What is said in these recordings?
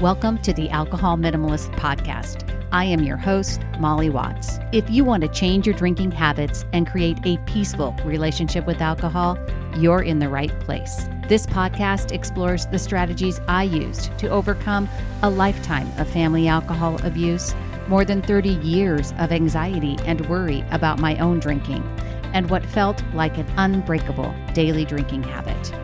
Welcome to the Alcohol Minimalist Podcast. I am your host, Molly Watts. If you want to change your drinking habits and create a peaceful relationship with alcohol, you're in the right place. This podcast explores the strategies I used to overcome a lifetime of family alcohol abuse, more than 30 years of anxiety and worry about my own drinking, and what felt like an unbreakable daily drinking habit.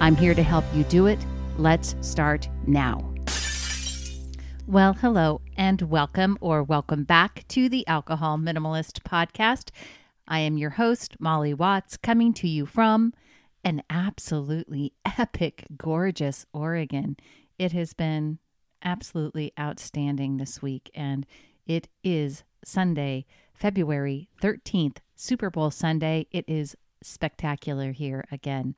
I'm here to help you do it. Let's start now. Well, hello and welcome or welcome back to the Alcohol Minimalist Podcast. I am your host, Molly Watts, coming to you from an absolutely epic, gorgeous Oregon. It has been absolutely outstanding this week, and it is Sunday, February 13th, Super Bowl Sunday. It is spectacular here again.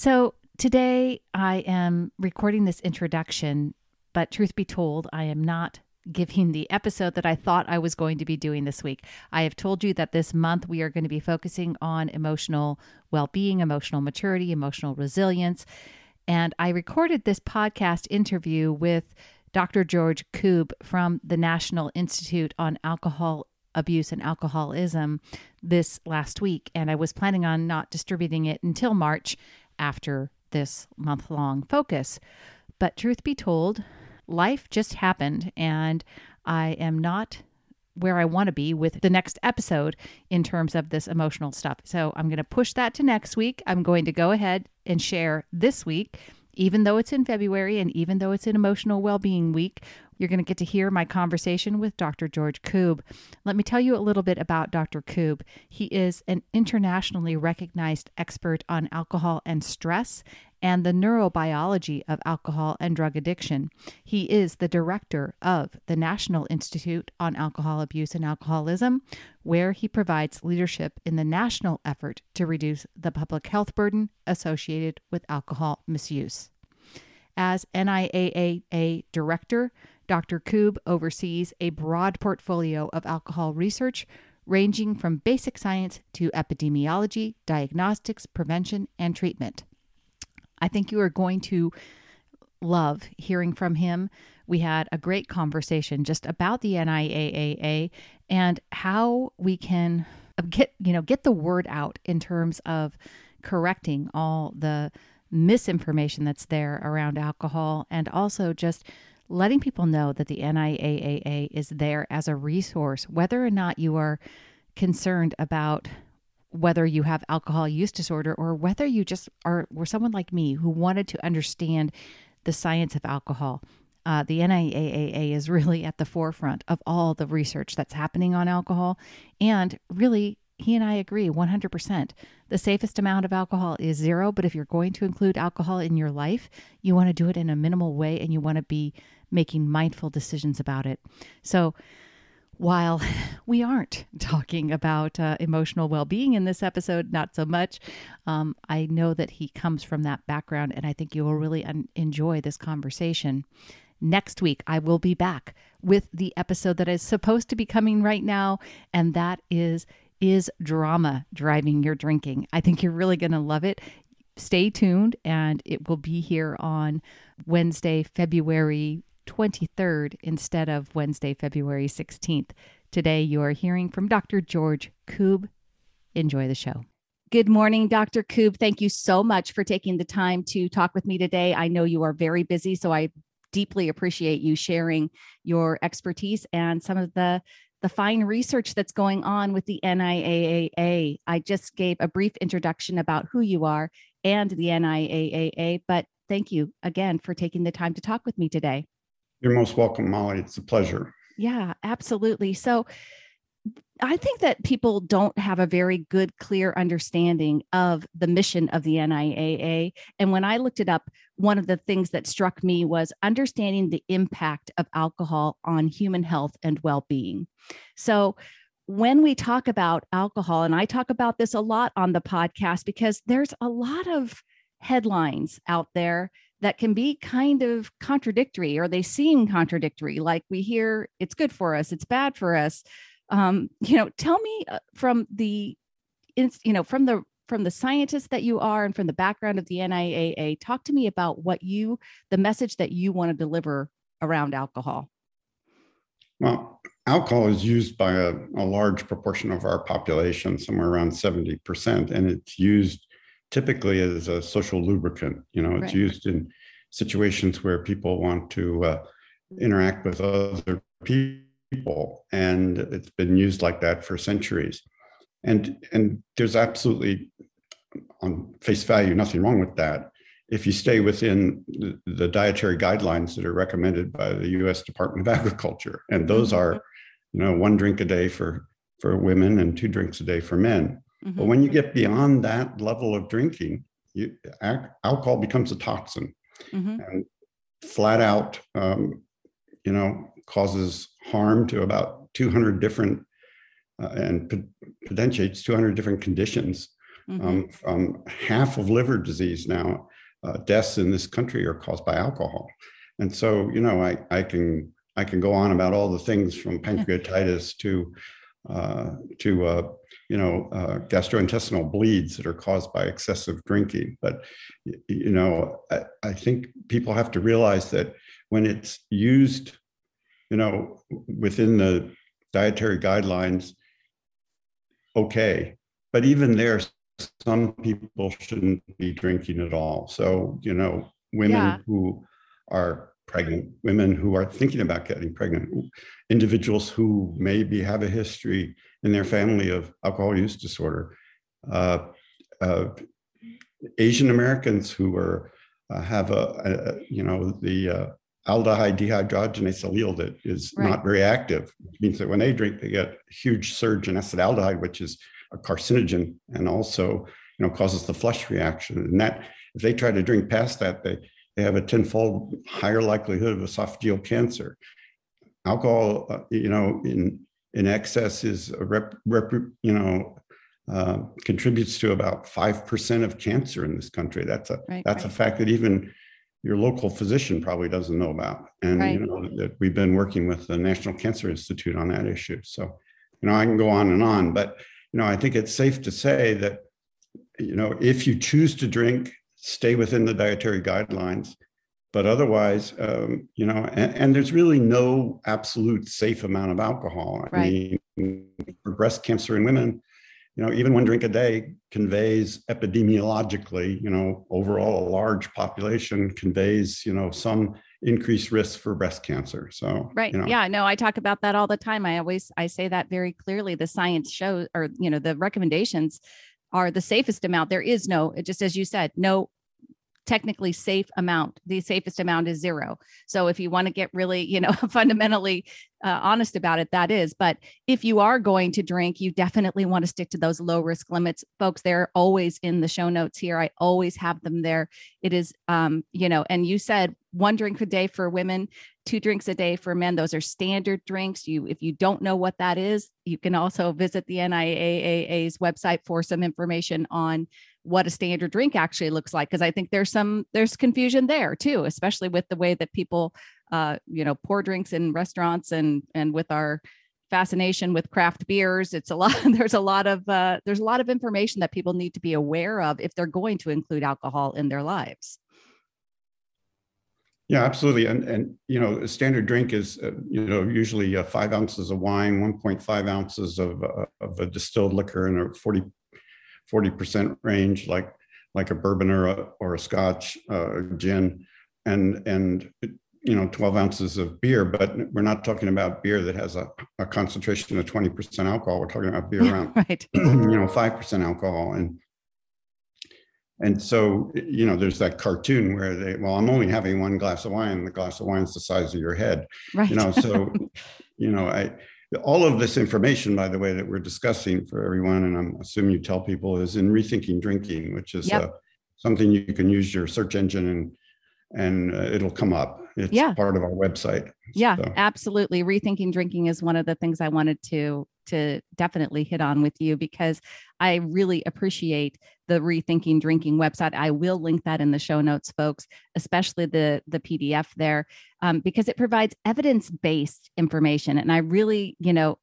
So, today I am recording this introduction but truth be told, I am not giving the episode that I thought I was going to be doing this week. I have told you that this month we are going to be focusing on emotional well being, emotional maturity, emotional resilience. And I recorded this podcast interview with Dr. George Koob from the National Institute on Alcohol Abuse and Alcoholism this last week. And I was planning on not distributing it until March after this month long focus. But truth be told, life just happened and I am not where I want to be with the next episode in terms of this emotional stuff. So I'm going to push that to next week. I'm going to go ahead and share this week, even though it's in February and even though it's an emotional well being week. You're going to get to hear my conversation with Dr. George Koob. Let me tell you a little bit about Dr. Koob. He is an internationally recognized expert on alcohol and stress and the neurobiology of alcohol and drug addiction. He is the director of the National Institute on Alcohol Abuse and Alcoholism, where he provides leadership in the national effort to reduce the public health burden associated with alcohol misuse. As NIAAA director, Dr. Koob oversees a broad portfolio of alcohol research ranging from basic science to epidemiology, diagnostics, prevention, and treatment. I think you are going to love hearing from him. We had a great conversation just about the NIAAA and how we can get, you know, get the word out in terms of correcting all the misinformation that's there around alcohol and also just letting people know that the NIAAA is there as a resource whether or not you are concerned about whether you have alcohol use disorder or whether you just are were someone like me who wanted to understand the science of alcohol. Uh, the NIAAA is really at the forefront of all the research that's happening on alcohol. And really, he and I agree 100%. The safest amount of alcohol is zero, but if you're going to include alcohol in your life, you want to do it in a minimal way and you want to be making mindful decisions about it. So, while we aren't talking about uh, emotional well being in this episode, not so much, um, I know that he comes from that background, and I think you will really un- enjoy this conversation. Next week, I will be back with the episode that is supposed to be coming right now, and that is Is Drama Driving Your Drinking? I think you're really going to love it. Stay tuned, and it will be here on Wednesday, February 23rd instead of Wednesday, February 16th. Today, you are hearing from Dr. George Koob. Enjoy the show. Good morning, Dr. Koob. Thank you so much for taking the time to talk with me today. I know you are very busy, so I deeply appreciate you sharing your expertise and some of the the fine research that's going on with the NIAAA. I just gave a brief introduction about who you are and the NIAAA, but thank you again for taking the time to talk with me today. You're most welcome, Molly. It's a pleasure. Yeah, absolutely. So I think that people don't have a very good, clear understanding of the mission of the NIAA. And when I looked it up, one of the things that struck me was understanding the impact of alcohol on human health and well-being so when we talk about alcohol and i talk about this a lot on the podcast because there's a lot of headlines out there that can be kind of contradictory or they seem contradictory like we hear it's good for us it's bad for us. Um, you know tell me uh, from the you know from the from the scientist that you are and from the background of the NIAA talk to me about what you the message that you want to deliver around alcohol. Well alcohol is used by a, a large proportion of our population somewhere around 70% and it's used typically as a social lubricant. You know, it's right. used in situations where people want to uh, interact with other people, and it's been used like that for centuries. And and there's absolutely, on face value, nothing wrong with that. If you stay within the, the dietary guidelines that are recommended by the U.S. Department of Agriculture, and those mm-hmm. are, you know, one drink a day for for women and two drinks a day for men. Mm-hmm. But when you get beyond that level of drinking, you, alcohol becomes a toxin mm-hmm. and flat out, um, you know, causes harm to about 200 different uh, and potentiates 200 different conditions. Mm-hmm. Um, um, half of liver disease now, uh, deaths in this country are caused by alcohol. And so, you know, I, I can I can go on about all the things from pancreatitis to uh, to uh, you know uh, gastrointestinal bleeds that are caused by excessive drinking. But you know, I, I, think people have to realize that when it's used, you know, within the dietary guidelines, okay. But even there, some people shouldn't be drinking at all. So you know, women yeah. who are pregnant, women who are thinking about getting pregnant, individuals who maybe have a history in their family of alcohol use disorder, uh, uh, Asian Americans who are uh, have a, a, you know the uh, aldehyde dehydrogenase allele that is right. not very active, which means that when they drink, they get a huge surge in acetaldehyde, which is a carcinogen and also you know causes the flush reaction. And that if they try to drink past that, they they have a tenfold higher likelihood of esophageal cancer. Alcohol, uh, you know, in in excess is a rep, rep you know, uh, contributes to about five percent of cancer in this country. That's a right, that's right. a fact that even your local physician probably doesn't know about. And right. you know that we've been working with the National Cancer Institute on that issue. So, you know, I can go on and on, but you know, I think it's safe to say that, you know, if you choose to drink stay within the dietary guidelines. But otherwise, um, you know, and, and, there's really no absolute safe amount of alcohol. I right. mean, for breast cancer in women, you know, even one drink a day conveys epidemiologically, you know, overall a large population conveys, you know, some increased risk for breast cancer. So right, you know. yeah, no, I talk about that all the time. I always I say that very clearly. The science shows, or you know, the recommendations are the safest amount. There is no, just as you said, no technically safe amount. The safest amount is zero. So if you want to get really, you know, fundamentally uh, honest about it, that is. But if you are going to drink, you definitely want to stick to those low risk limits, folks. They're always in the show notes here. I always have them there. It is, um, you know, and you said one drink a day for women, two drinks a day for men. Those are standard drinks. You, if you don't know what that is, you can also visit the NIAA's website for some information on what a standard drink actually looks like because i think there's some there's confusion there too especially with the way that people uh you know pour drinks in restaurants and and with our fascination with craft beers it's a lot there's a lot of uh there's a lot of information that people need to be aware of if they're going to include alcohol in their lives yeah, absolutely. And and you know, a standard drink is uh, you know usually uh, five ounces of wine, one point five ounces of uh, of a distilled liquor, and a 40 40% range, like like a bourbon or a, or a scotch uh, gin, and and you know 12 ounces of beer. But we're not talking about beer that has a, a concentration of 20% alcohol. We're talking about beer around right. you know 5% alcohol and and so you know there's that cartoon where they well i'm only having one glass of wine the glass of wine is the size of your head right. you know so you know i all of this information, by the way, that we're discussing for everyone, and I'm assuming you tell people, is in Rethinking Drinking, which is yep. uh, something you can use your search engine and and uh, it'll come up. It's yeah. part of our website. Yeah, so. absolutely. Rethinking drinking is one of the things I wanted to to definitely hit on with you because I really appreciate the rethinking drinking website. I will link that in the show notes, folks, especially the the PDF there, um, because it provides evidence based information. And I really, you know,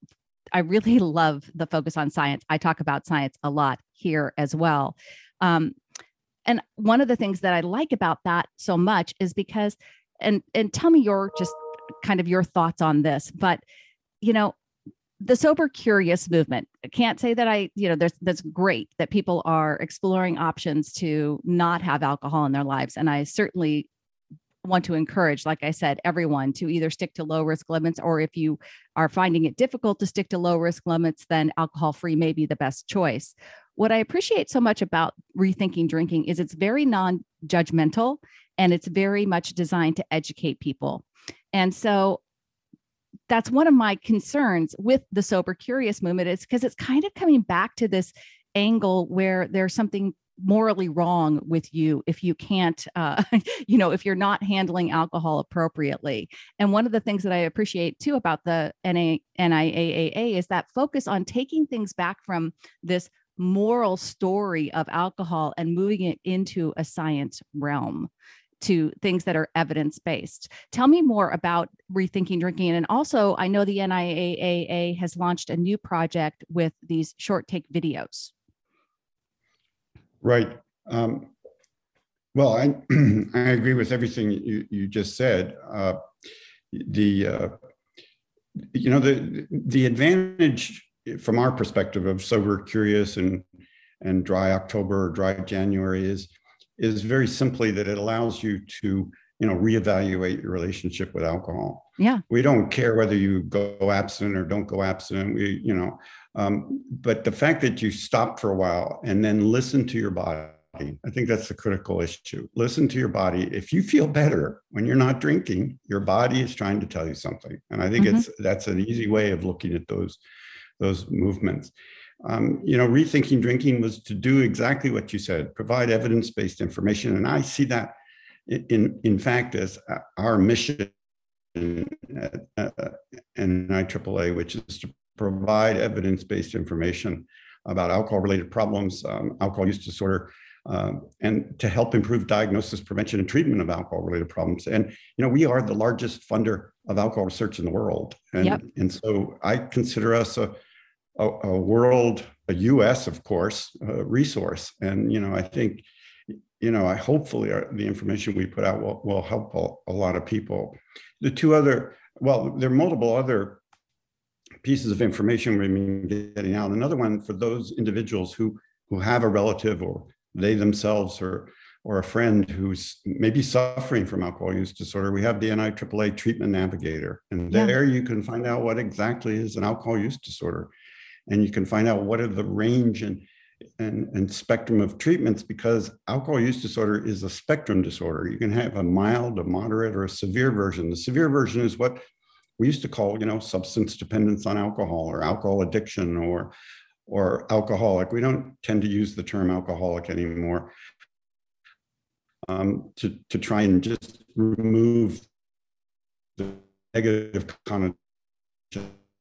I really love the focus on science. I talk about science a lot here as well. Um, and one of the things that I like about that so much is because, and and tell me your just kind of your thoughts on this, but you know, the sober curious movement I can't say that i you know there's that's great that people are exploring options to not have alcohol in their lives. And i certainly want to encourage like i said everyone to either stick to low risk limits or if you are finding it difficult to stick to low risk limits then alcohol free may be the best choice what i appreciate so much about rethinking drinking is it's very non judgmental and it's very much designed to educate people. And so that's one of my concerns with the sober curious movement is because it's kind of coming back to this angle where there's something morally wrong with you if you can't uh, you know if you're not handling alcohol appropriately. And one of the things that i appreciate too about the NA, niaaa is that focus on taking things back from this moral story of alcohol and moving it into a science realm to things that are evidence based. Tell me more about rethinking drinking. And also, I know the NIAAA has launched a new project with these short take videos. Right. Um, well, I I agree with everything you, you just said. Uh, the uh, you know the the advantage from our perspective of sober curious and and dry October or dry January is is very simply that it allows you to you know reevaluate your relationship with alcohol. Yeah. We don't care whether you go abstinent or don't go abstinent we you know um, but the fact that you stop for a while and then listen to your body i think that's the critical issue. Listen to your body. If you feel better when you're not drinking your body is trying to tell you something. And i think mm-hmm. it's that's an easy way of looking at those those movements um, you know, rethinking drinking was to do exactly what you said, provide evidence-based information, and I see that in in fact as our mission at, uh, NIAAA, which is to provide evidence-based information about alcohol-related problems, um, alcohol use disorder, um, and to help improve diagnosis, prevention, and treatment of alcohol-related problems. And you know, we are the largest funder of alcohol research in the world, and yep. and so I consider us a a, a world, a U.S. of course, uh, resource. And you know, I think, you know, I hopefully our, the information we put out will, will help a, a lot of people. The two other, well, there are multiple other pieces of information we've been getting out. Another one for those individuals who who have a relative or they themselves or or a friend who's maybe suffering from alcohol use disorder, we have the NIAAA Treatment Navigator. And yeah. there you can find out what exactly is an alcohol use disorder and you can find out what are the range and, and, and spectrum of treatments because alcohol use disorder is a spectrum disorder. You can have a mild, a moderate, or a severe version. The severe version is what we used to call, you know, substance dependence on alcohol or alcohol addiction or or alcoholic. We don't tend to use the term alcoholic anymore um, to, to try and just remove the negative connotation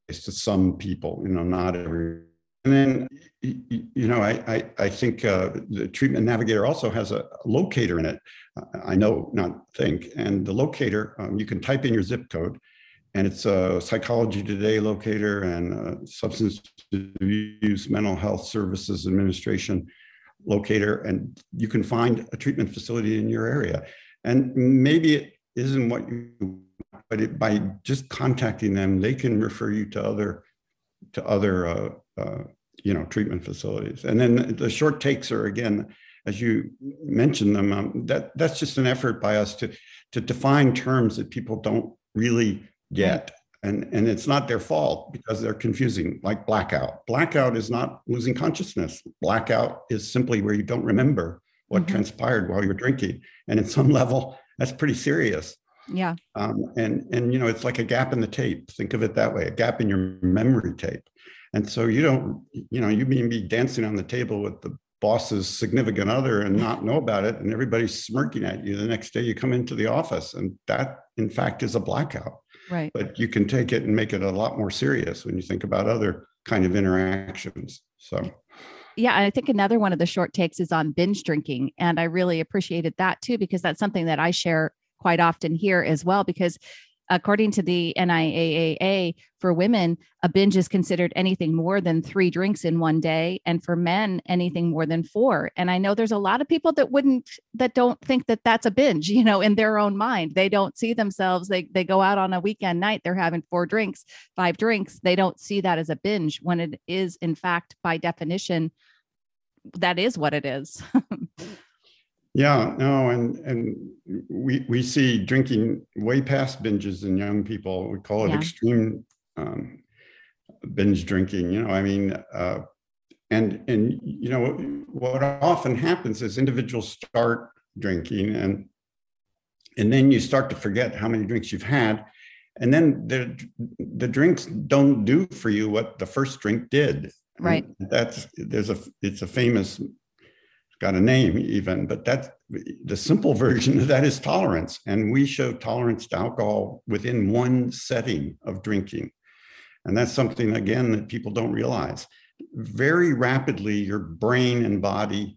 to some people, you know, not every. And then, you know, I I, I think uh, the treatment navigator also has a locator in it. I know, not think. And the locator, um, you can type in your zip code, and it's a Psychology Today locator and Substance Abuse Mental Health Services Administration locator, and you can find a treatment facility in your area. And maybe it isn't what you but it, by just contacting them, they can refer you to other to other uh, uh, you know treatment facilities. And then the short takes are again, as you mentioned them, um, that that's just an effort by us to to define terms that people don't really get. And, and it's not their fault because they're confusing, like blackout. Blackout is not losing consciousness. Blackout is simply where you don't remember what mm-hmm. transpired while you're drinking. And at some level, that's pretty serious. Yeah. Um, and and you know, it's like a gap in the tape. Think of it that way, a gap in your memory tape. And so you don't, you know, you may be dancing on the table with the boss's significant other and not know about it and everybody's smirking at you the next day you come into the office and that in fact is a blackout right but you can take it and make it a lot more serious when you think about other kind of interactions so yeah i think another one of the short takes is on binge drinking and i really appreciated that too because that's something that i share quite often here as well because according to the NIAAA, for women, a binge is considered anything more than three drinks in one day, and for men, anything more than four. And I know there's a lot of people that wouldn't, that don't think that that's a binge, you know, in their own mind. They don't see themselves, they, they go out on a weekend night, they're having four drinks, five drinks. They don't see that as a binge when it is, in fact, by definition, that is what it is. Yeah, no, and and we we see drinking way past binges in young people. We call it yeah. extreme um, binge drinking. You know, I mean, uh, and and you know what often happens is individuals start drinking and and then you start to forget how many drinks you've had and then the the drinks don't do for you what the first drink did right and that's there's a it's a famous got a name even, but that's the simple version of that is tolerance. And we show tolerance to alcohol within one setting of drinking. And that's something, again, that people don't realize. Very rapidly, your brain and body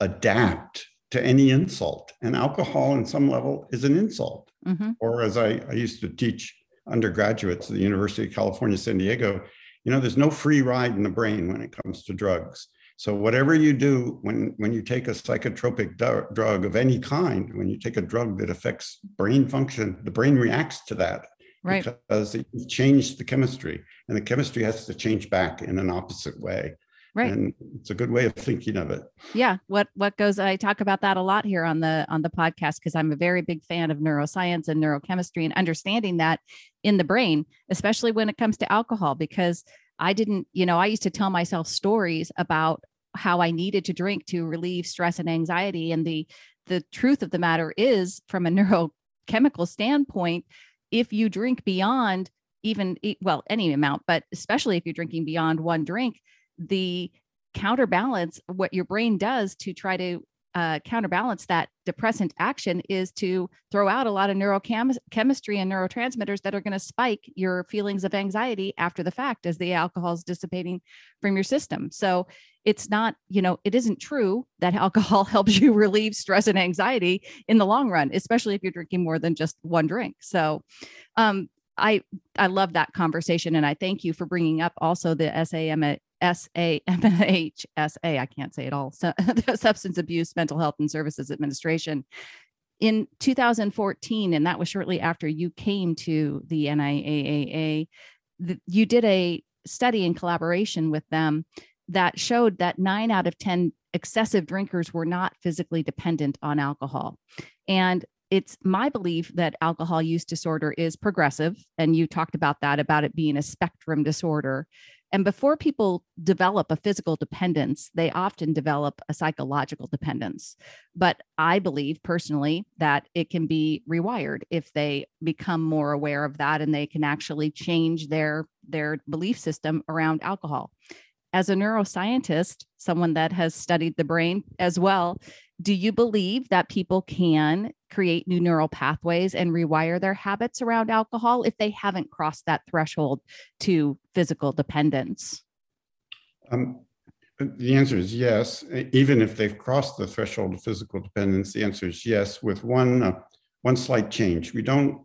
adapt to any insult. And alcohol, in some level, is an insult. Mm-hmm. Or as I, I used to teach undergraduates at the University of California, San Diego, you know, there's no free ride in the brain when it comes to drugs. So whatever you do when, when you take a psychotropic drug of any kind, when you take a drug that affects brain function, the brain reacts to that right. because it changed the chemistry and the chemistry has to change back in an opposite way. Right. And it's a good way of thinking of it. Yeah. What what goes I talk about that a lot here on the on the podcast because I'm a very big fan of neuroscience and neurochemistry and understanding that in the brain, especially when it comes to alcohol, because I didn't, you know, I used to tell myself stories about how I needed to drink to relieve stress and anxiety. And the the truth of the matter is, from a neurochemical standpoint, if you drink beyond even well any amount, but especially if you're drinking beyond one drink, the counterbalance what your brain does to try to uh, counterbalance that depressant action is to throw out a lot of neurochemistry and neurotransmitters that are going to spike your feelings of anxiety after the fact as the alcohol is dissipating from your system. So it's not, you know, it isn't true that alcohol helps you relieve stress and anxiety in the long run, especially if you're drinking more than just one drink. So, um, I I love that conversation, and I thank you for bringing up also the SAM SAMHSA, I can't say it all, so, the Substance Abuse Mental Health and Services Administration. In 2014, and that was shortly after you came to the NIAAA, the, you did a study in collaboration with them that showed that nine out of 10 excessive drinkers were not physically dependent on alcohol. And it's my belief that alcohol use disorder is progressive. And you talked about that, about it being a spectrum disorder. And before people develop a physical dependence, they often develop a psychological dependence. But I believe personally that it can be rewired if they become more aware of that and they can actually change their their belief system around alcohol. As a neuroscientist, someone that has studied the brain as well, do you believe that people can create new neural pathways and rewire their habits around alcohol if they haven't crossed that threshold to physical dependence? Um, the answer is yes. Even if they've crossed the threshold of physical dependence, the answer is yes, with one uh, one slight change. We don't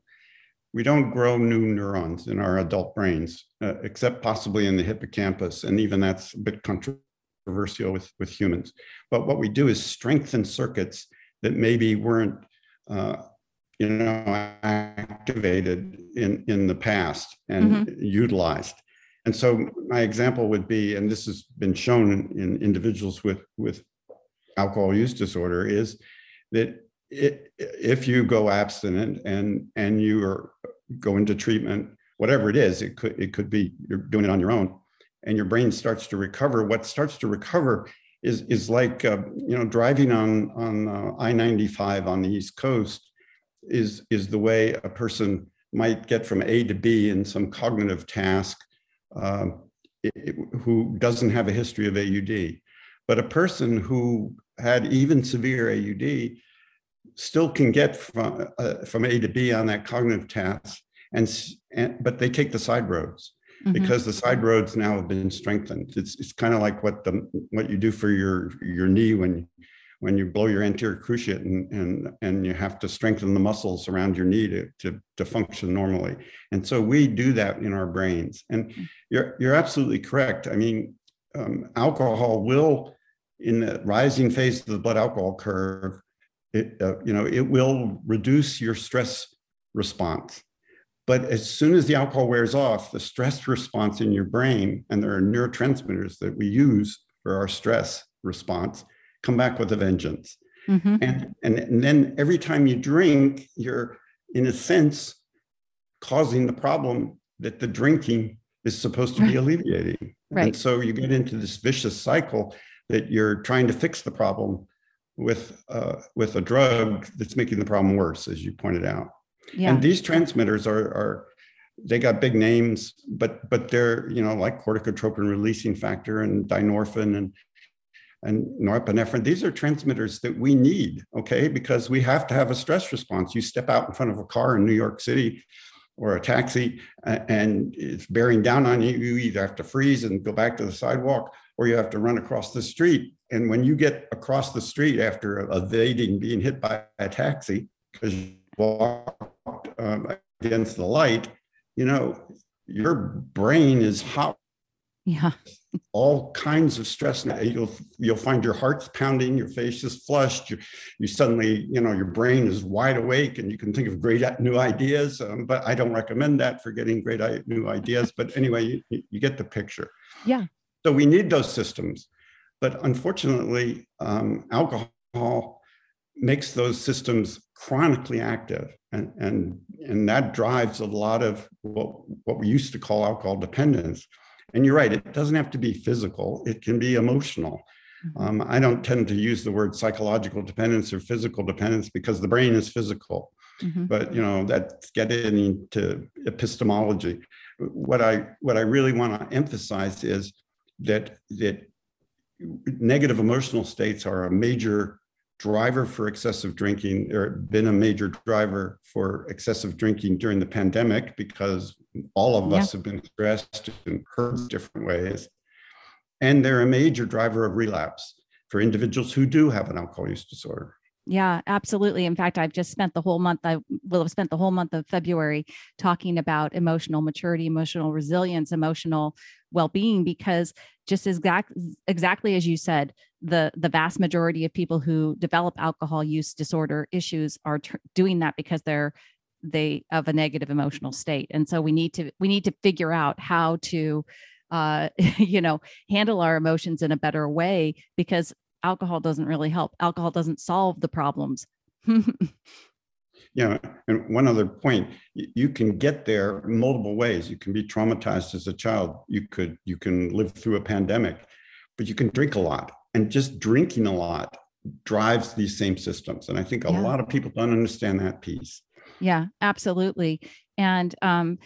we don't grow new neurons in our adult brains, uh, except possibly in the hippocampus, and even that's a bit controversial with with humans. But what we do is strengthen circuits that maybe weren't you know, activated in, in the past and mm-hmm. utilized. And so my example would be, and this has been shown in, in individuals with, with alcohol use disorder, is that it, if you go abstinent and and you are go into treatment, whatever it is, it could it could be you're doing it on your own, and your brain starts to recover. What starts to recover is is like uh, you know driving on on uh, I-95 on the East Coast is is the way a person might get from A to B in some cognitive task uh, it, who doesn't have a history of AUD. But a person who had even severe AUD still can get from, uh, from A to B on that cognitive task, and, and but they take the side roads mm-hmm. because the side roads now have been strengthened. It's it's kind of like what the what you do for your your knee when when you blow your anterior cruciate and and and you have to strengthen the muscles around your knee to to, to function normally. And so we do that in our brains. And mm-hmm. you're you're absolutely correct. I mean, um, alcohol will in the rising phase of the blood alcohol curve, it, uh, you know, it will reduce your stress response. But as soon as the alcohol wears off, the stress response in your brain, and there are neurotransmitters that we use for our stress response, come back with a vengeance. Mm-hmm. And, and, and then every time you drink, you're, in a sense, causing the problem that the drinking is supposed to be alleviating. Right. And so you get into this vicious cycle that you're trying to fix the problem with uh, with a drug that's making the problem worse, as you pointed out. Yeah. And these transmitters are are they got big names, but but they're you know like corticotropin releasing factor and dynorphin and and norepinephrine. These are transmitters that we need, okay, because we have to have a stress response. You step out in front of a car in New York City or a taxi and it's bearing down on you, you either have to freeze and go back to the sidewalk or you have to run across the street. And when you get across the street after evading being hit by a taxi because walked um, against the light, you know, your brain is hot. Yeah. all kinds of stress. You'll you'll find your heart's pounding, your face is flushed, you, you suddenly, you know, your brain is wide awake and you can think of great new ideas. Um, but I don't recommend that for getting great new ideas. But anyway, you, you get the picture. Yeah. So we need those systems. But unfortunately, um, alcohol makes those systems chronically active. And, and, and that drives a lot of what, what we used to call alcohol dependence. And you're right, it doesn't have to be physical, it can be emotional. Mm-hmm. Um, I don't tend to use the word psychological dependence or physical dependence because the brain is physical. Mm-hmm. But you know, that's getting into epistemology. What I what I really want to emphasize is that that negative emotional states are a major driver for excessive drinking or been a major driver for excessive drinking during the pandemic because all of yeah. us have been stressed in different ways and they're a major driver of relapse for individuals who do have an alcohol use disorder yeah, absolutely. In fact, I've just spent the whole month, I will have spent the whole month of February talking about emotional maturity, emotional resilience, emotional well-being, because just exact, exactly as you said, the, the vast majority of people who develop alcohol use disorder issues are tr- doing that because they're they of a negative emotional state. And so we need to we need to figure out how to uh, you know, handle our emotions in a better way because alcohol doesn't really help. Alcohol doesn't solve the problems. yeah. And one other point, you can get there multiple ways. You can be traumatized as a child. You could, you can live through a pandemic, but you can drink a lot. And just drinking a lot drives these same systems. And I think a yeah. lot of people don't understand that piece. Yeah, absolutely. And um,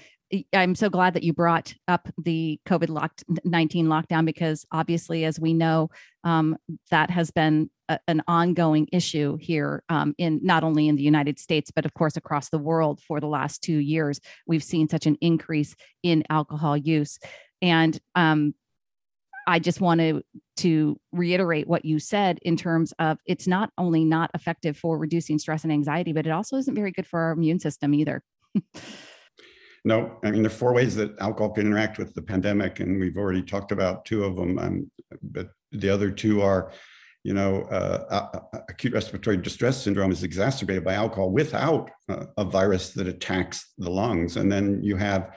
I'm so glad that you brought up the COVID 19 lockdown because obviously, as we know, um, that has been a, an ongoing issue here um, in not only in the United States, but of course across the world for the last two years. We've seen such an increase in alcohol use. And um, I just wanted to reiterate what you said in terms of it's not only not effective for reducing stress and anxiety, but it also isn't very good for our immune system either. No, I mean, there are four ways that alcohol can interact with the pandemic, and we've already talked about two of them. Um, but the other two are, you know, uh, acute respiratory distress syndrome is exacerbated by alcohol without uh, a virus that attacks the lungs. And then you have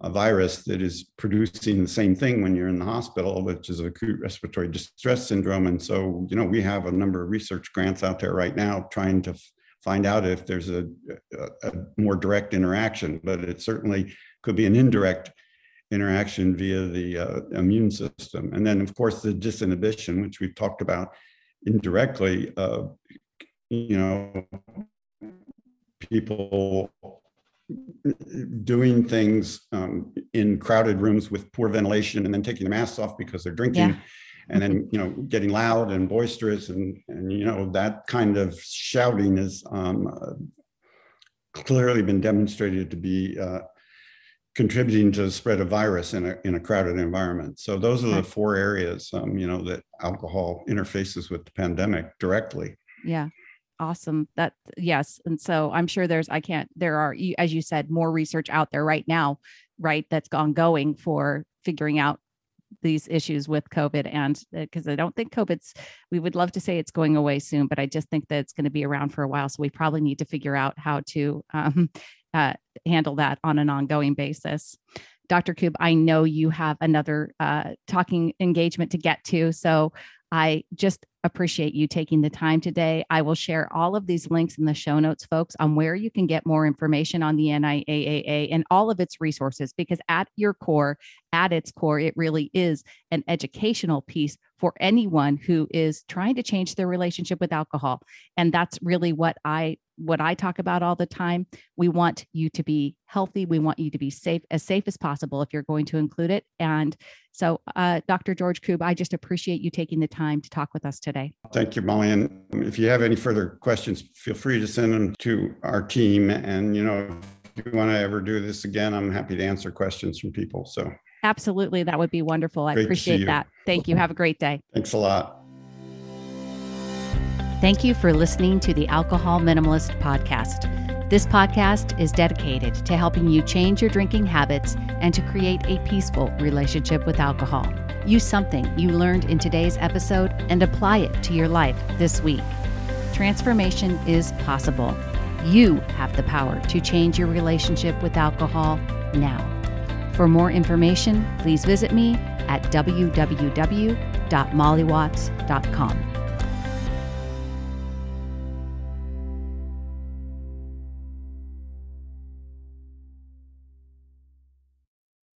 a virus that is producing the same thing when you're in the hospital, which is acute respiratory distress syndrome. And so, you know, we have a number of research grants out there right now trying to find out if there's a, a, a more direct interaction, but it certainly could be an indirect interaction via the uh, immune system. And then, of course, the disinhibition, which we've talked about indirectly, uh, you know, people doing things um, in crowded rooms with poor ventilation and then taking the masks off because they're drinking. Yeah. And then you know getting loud and boisterous and and you know that kind of shouting is um, uh, clearly been demonstrated to be uh, contributing to the spread of virus in a, in a crowded environment. So those are the four areas, um, you know, that alcohol interfaces with the pandemic directly. Yeah. Awesome. That yes. And so I'm sure there's, I can't, there are, as you said, more research out there right now, right. That's ongoing for figuring out these issues with COVID and because uh, I don't think COVID's, we would love to say it's going away soon, but I just think that it's going to be around for a while. So we probably need to figure out how to um, uh, handle that on an ongoing basis. Dr. Koob, I know you have another uh, talking engagement to get to. So I just appreciate you taking the time today. I will share all of these links in the show notes, folks, on where you can get more information on the NIAAA and all of its resources, because at your core, at its core, it really is an educational piece for anyone who is trying to change their relationship with alcohol. And that's really what I what I talk about all the time. We want you to be healthy. We want you to be safe, as safe as possible if you're going to include it. And so, uh, Dr. George Koob, I just appreciate you taking the time to talk with us today. Thank you, Molly. And if you have any further questions, feel free to send them to our team. And, you know, if you want to ever do this again, I'm happy to answer questions from people. So, absolutely. That would be wonderful. I Great appreciate that. Thank you. Have a great day. Thanks a lot. Thank you for listening to the Alcohol Minimalist Podcast. This podcast is dedicated to helping you change your drinking habits and to create a peaceful relationship with alcohol. Use something you learned in today's episode and apply it to your life this week. Transformation is possible. You have the power to change your relationship with alcohol now. For more information, please visit me at www.mollywatts.com.